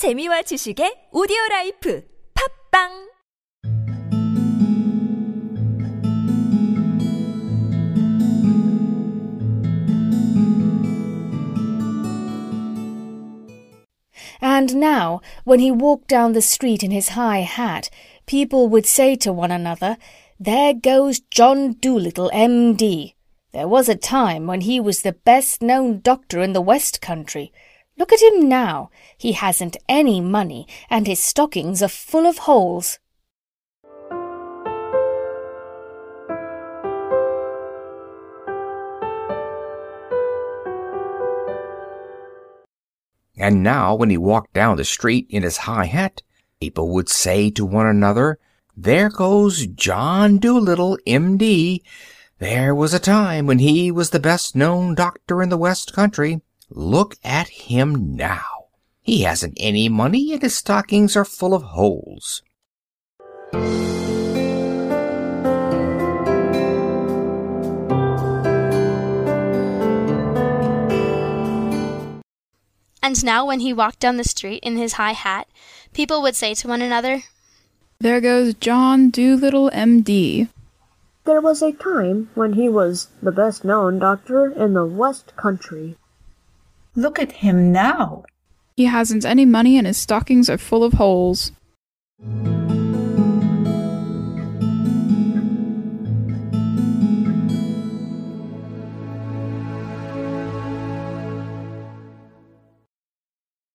재미와 지식의 오디오 라이프 팝빵 And now, when he walked down the street in his high hat, people would say to one another, There goes John Dolittle, M.D. There was a time when he was the best known doctor in the West Country. Look at him now. He hasn't any money, and his stockings are full of holes. And now, when he walked down the street in his high hat, people would say to one another, There goes John Dolittle, M.D. There was a time when he was the best known doctor in the West Country. Look at him now. He hasn't any money, and his stockings are full of holes. And now, when he walked down the street in his high hat, people would say to one another, There goes John Dolittle, M.D. There was a time when he was the best known doctor in the West Country. Look at him now. He hasn't any money and his stockings are full of holes.